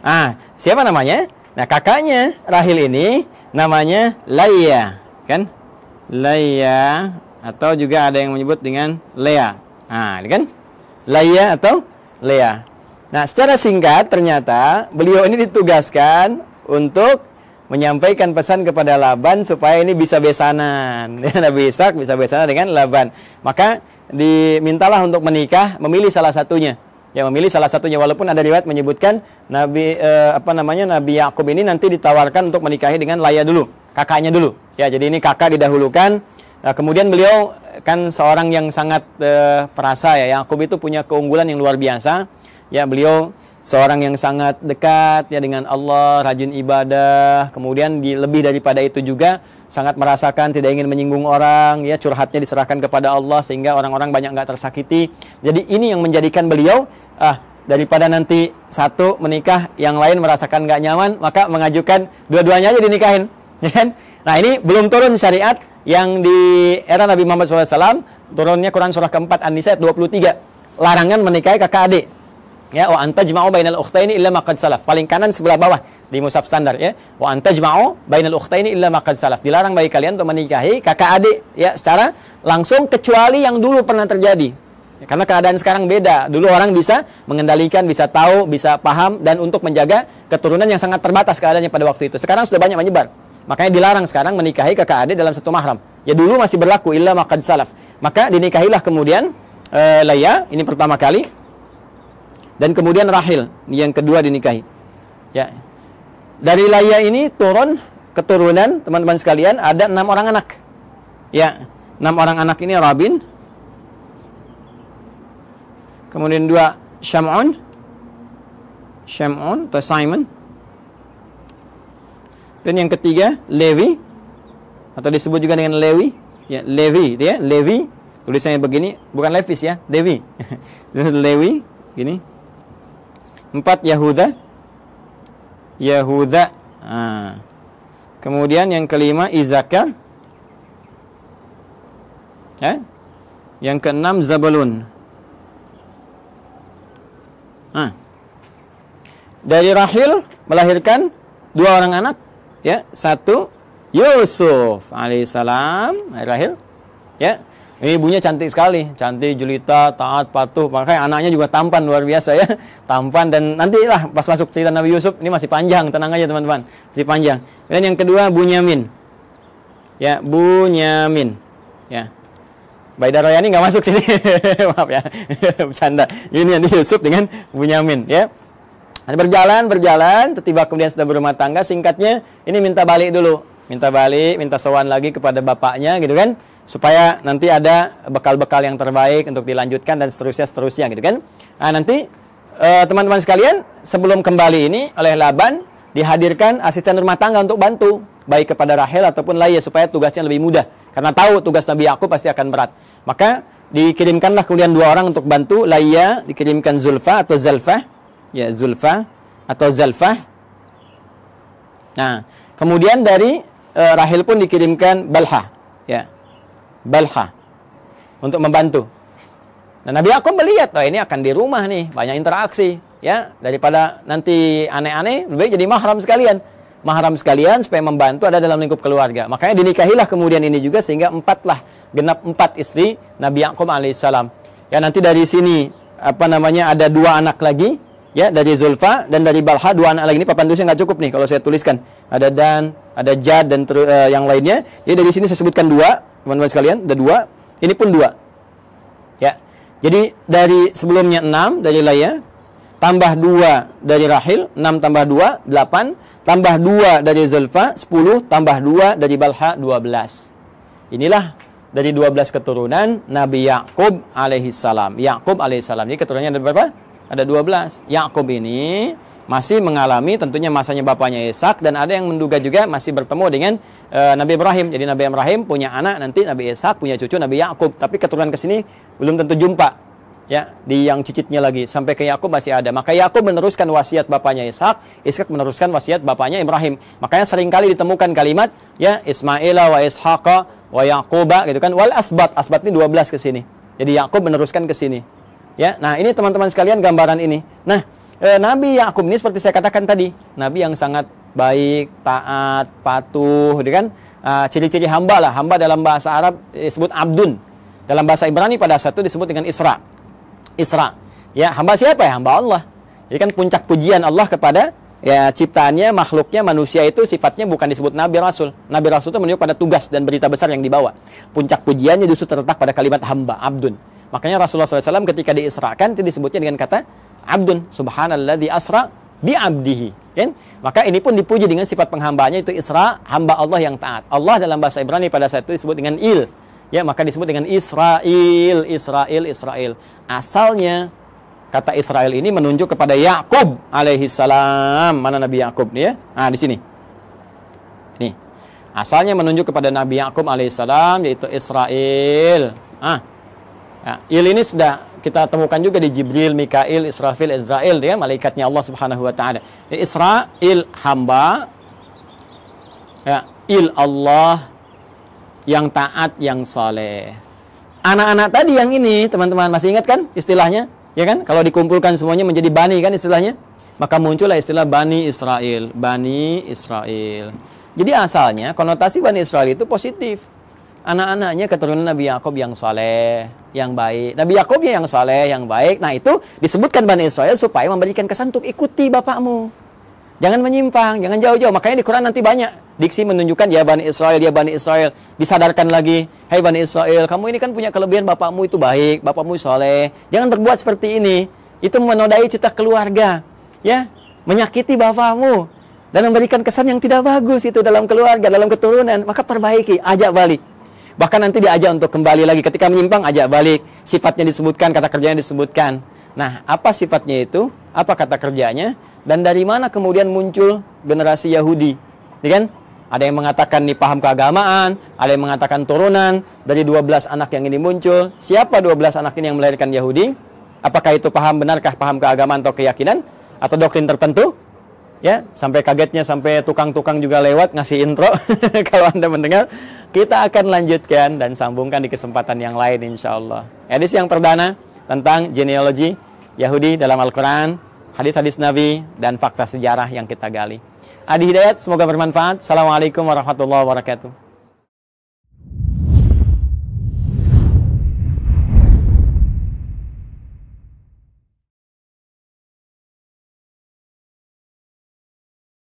Ah, siapa namanya? Nah, kakaknya Rahil ini namanya Laia, kan? Laia atau juga ada yang menyebut dengan Lea. Nah, kan? Laia atau Lea. Nah, secara singkat ternyata beliau ini ditugaskan untuk menyampaikan pesan kepada Laban supaya ini bisa besanan. [LAUGHS] Nabi Ishak bisa besanan dengan Laban. Maka dimintalah untuk menikah, memilih salah satunya. Ya memilih salah satunya walaupun ada riwayat menyebutkan Nabi eh, apa namanya Nabi Yakub ini nanti ditawarkan untuk menikahi dengan Laya dulu, kakaknya dulu. Ya, jadi ini kakak didahulukan Nah, kemudian beliau kan seorang yang sangat uh, perasa ya. Yakub itu punya keunggulan yang luar biasa. Ya, beliau seorang yang sangat dekat ya dengan Allah, rajin ibadah. Kemudian di, lebih daripada itu juga sangat merasakan tidak ingin menyinggung orang, ya curhatnya diserahkan kepada Allah sehingga orang-orang banyak nggak tersakiti. Jadi ini yang menjadikan beliau ah daripada nanti satu menikah, yang lain merasakan nggak nyaman, maka mengajukan dua-duanya aja dinikahin. [LAUGHS] Ya kan? Nah ini belum turun syariat yang di era Nabi Muhammad SAW turunnya Quran surah keempat An-Nisa 23 larangan menikahi kakak adik Ya, wa antajma'u bainal ukhtaini illa ma qad salaf. Paling kanan sebelah bawah di mushaf standar ya. Wa antajma'u bainal ukhtaini illa ma qad salaf. Dilarang bagi kalian untuk menikahi kakak adik ya secara langsung kecuali yang dulu pernah terjadi. Ya, karena keadaan sekarang beda. Dulu orang bisa mengendalikan, bisa tahu, bisa paham dan untuk menjaga keturunan yang sangat terbatas keadaannya pada waktu itu. Sekarang sudah banyak menyebar. Makanya dilarang sekarang menikahi kakak adik dalam satu mahram. Ya dulu masih berlaku illa ma qad salaf. Maka dinikahilah kemudian uh, Laya ini pertama kali dan kemudian Rahil yang kedua dinikahi. Ya. Dari Laya ini turun keturunan teman-teman sekalian ada enam orang anak. Ya, enam orang anak ini Rabin. Kemudian dua Sham'un. Sham'un atau Simon. Dan yang ketiga Levi atau disebut juga dengan Lewi. Ya, Levi itu ya, Levi. Tulisannya begini, bukan Levis ya, Levi. [LAUGHS] Levi, gini. Empat Yahuda. Yahuda. Nah. Kemudian yang kelima Izaka. Ya. Yang keenam Zabulun. Nah. Dari Rahil melahirkan dua orang anak, ya. Satu Yusuf alaihissalam, Rahil. Ya. Ini ibunya cantik sekali, cantik, jelita, taat, patuh. Makanya anaknya juga tampan luar biasa ya, [LAUGHS] tampan dan nanti lah pas masuk cerita Nabi Yusuf ini masih panjang, tenang aja teman-teman, masih panjang. Dan yang kedua Bunyamin, ya Bunyamin, ya. Baida Royani nggak masuk sini, [LAUGHS] maaf ya, [LAUGHS] bercanda. Ini yang Yusuf dengan Bunyamin, ya. Berjalan, berjalan, tiba kemudian sudah berumah tangga. Singkatnya, ini minta balik dulu, minta balik, minta sowan lagi kepada bapaknya, gitu kan? supaya nanti ada bekal-bekal yang terbaik untuk dilanjutkan dan seterusnya seterusnya gitu kan. Nah, nanti eh, teman-teman uh, sekalian sebelum kembali ini oleh Laban dihadirkan asisten rumah tangga untuk bantu baik kepada Rahel ataupun Laya supaya tugasnya lebih mudah karena tahu tugas Nabi Yakub pasti akan berat. Maka dikirimkanlah kemudian dua orang untuk bantu Laya dikirimkan Zulfa atau Zalfa ya Zulfa atau Zalfa. Nah, kemudian dari uh, Rahel pun dikirimkan Balha ya Balha untuk membantu. Dan Nabi Yakub melihat, oh ini akan di rumah nih, banyak interaksi, ya daripada nanti aneh-aneh, lebih jadi mahram sekalian. Mahram sekalian supaya membantu ada dalam lingkup keluarga. Makanya dinikahilah kemudian ini juga sehingga empat lah, genap empat istri Nabi Yakub alaihissalam. Ya nanti dari sini apa namanya ada dua anak lagi, ya dari Zulfa dan dari Balha dua anak lagi ini papan tulisnya nggak cukup nih kalau saya tuliskan ada dan ada Jad dan uh, yang lainnya jadi dari sini saya sebutkan dua teman-teman sekalian, ada dua. Ini pun dua. Ya. Jadi dari sebelumnya enam dari Laya, tambah dua dari Rahil, enam tambah dua, delapan, tambah dua dari Zulfa, sepuluh, tambah dua dari Balha, dua belas. Inilah dari dua belas keturunan Nabi Yakub alaihissalam. Yakub alaihissalam. Ini keturunannya ada berapa? Ada dua belas. Yakub ini masih mengalami tentunya masanya bapaknya Ishak dan ada yang menduga juga masih bertemu dengan uh, Nabi Ibrahim. Jadi Nabi Ibrahim punya anak nanti Nabi Ishak punya cucu Nabi Yakub, tapi keturunan ke sini belum tentu jumpa. Ya, di yang cicitnya lagi sampai ke Yakub masih ada. Maka Yakub meneruskan wasiat bapaknya Ishak, Ishak meneruskan wasiat bapaknya Ibrahim. Makanya sering kali ditemukan kalimat ya Ismail wa Ishaqa wa Yaquba gitu kan wal asbat. Asbat ini 12 ke sini. Jadi Yakub meneruskan ke sini. Ya, nah ini teman-teman sekalian gambaran ini. Nah, eh, Nabi Yakub ini seperti saya katakan tadi, nabi yang sangat baik, taat, patuh, gitu kan? Uh, ciri-ciri hamba lah. Hamba dalam bahasa Arab disebut abdun. Dalam bahasa Ibrani pada saat itu disebut dengan Isra. Isra. Ya, hamba siapa ya? Hamba Allah. Jadi kan puncak pujian Allah kepada ya ciptaannya, makhluknya, manusia itu sifatnya bukan disebut nabi rasul. Nabi rasul itu menunjuk pada tugas dan berita besar yang dibawa. Puncak pujiannya justru terletak pada kalimat hamba, abdun. Makanya Rasulullah SAW ketika diisrakan itu disebutnya dengan kata abdun subhanalladzi asra bi abdihi kan? Maka ini pun dipuji dengan sifat penghambanya itu Isra hamba Allah yang taat. Allah dalam bahasa Ibrani pada saat itu disebut dengan il. Ya maka disebut dengan Israel Israel Israel asalnya kata Israel ini menunjuk kepada Yakub alaihi salam. Mana Nabi Yakub ya? Nah di sini. Nih. Asalnya menunjuk kepada Nabi Yakub alaihissalam yaitu Israel ah ya, il ini sudah kita temukan juga di Jibril, Mikail, Israfil, Israel ya malaikatnya Allah Subhanahu wa taala. Israel hamba ya, il Allah yang taat yang soleh. Anak-anak tadi yang ini teman-teman masih ingat kan istilahnya? Ya kan? Kalau dikumpulkan semuanya menjadi bani kan istilahnya. Maka muncullah istilah Bani Israel. Bani Israel. Jadi asalnya konotasi Bani Israel itu positif. Anak-anaknya keturunan Nabi Yakub yang soleh, yang baik. Nabi Yakubnya yang soleh, yang baik. Nah itu disebutkan Bani Israel supaya memberikan kesan untuk ikuti bapakmu. Jangan menyimpang, jangan jauh-jauh. Makanya di Quran nanti banyak diksi menunjukkan ya Bani Israel, ya Bani Israel. Disadarkan lagi, hey Bani Israel, kamu ini kan punya kelebihan bapakmu itu baik, bapakmu soleh. Jangan berbuat seperti ini. Itu menodai cita keluarga. Ya, menyakiti bapakmu. Dan memberikan kesan yang tidak bagus itu dalam keluarga, dalam keturunan. Maka perbaiki, ajak balik. Bahkan nanti diajak untuk kembali lagi. Ketika menyimpang, ajak balik. Sifatnya disebutkan, kata kerjanya disebutkan. Nah, apa sifatnya itu? Apa kata kerjanya? Dan dari mana kemudian muncul generasi Yahudi? Ya kan? Ada yang mengatakan nih paham keagamaan, ada yang mengatakan turunan dari 12 anak yang ini muncul. Siapa 12 anak ini yang melahirkan Yahudi? Apakah itu paham benarkah paham keagamaan atau keyakinan atau doktrin tertentu? Ya, sampai kagetnya sampai tukang-tukang juga lewat ngasih intro. [LAUGHS] Kalau Anda mendengar, kita akan lanjutkan dan sambungkan di kesempatan yang lain insya Allah. Edisi yang perdana tentang genealogi Yahudi dalam Al-Quran hadis-hadis Nabi, dan fakta sejarah yang kita gali. Adi Hidayat, semoga bermanfaat. Assalamualaikum warahmatullahi wabarakatuh.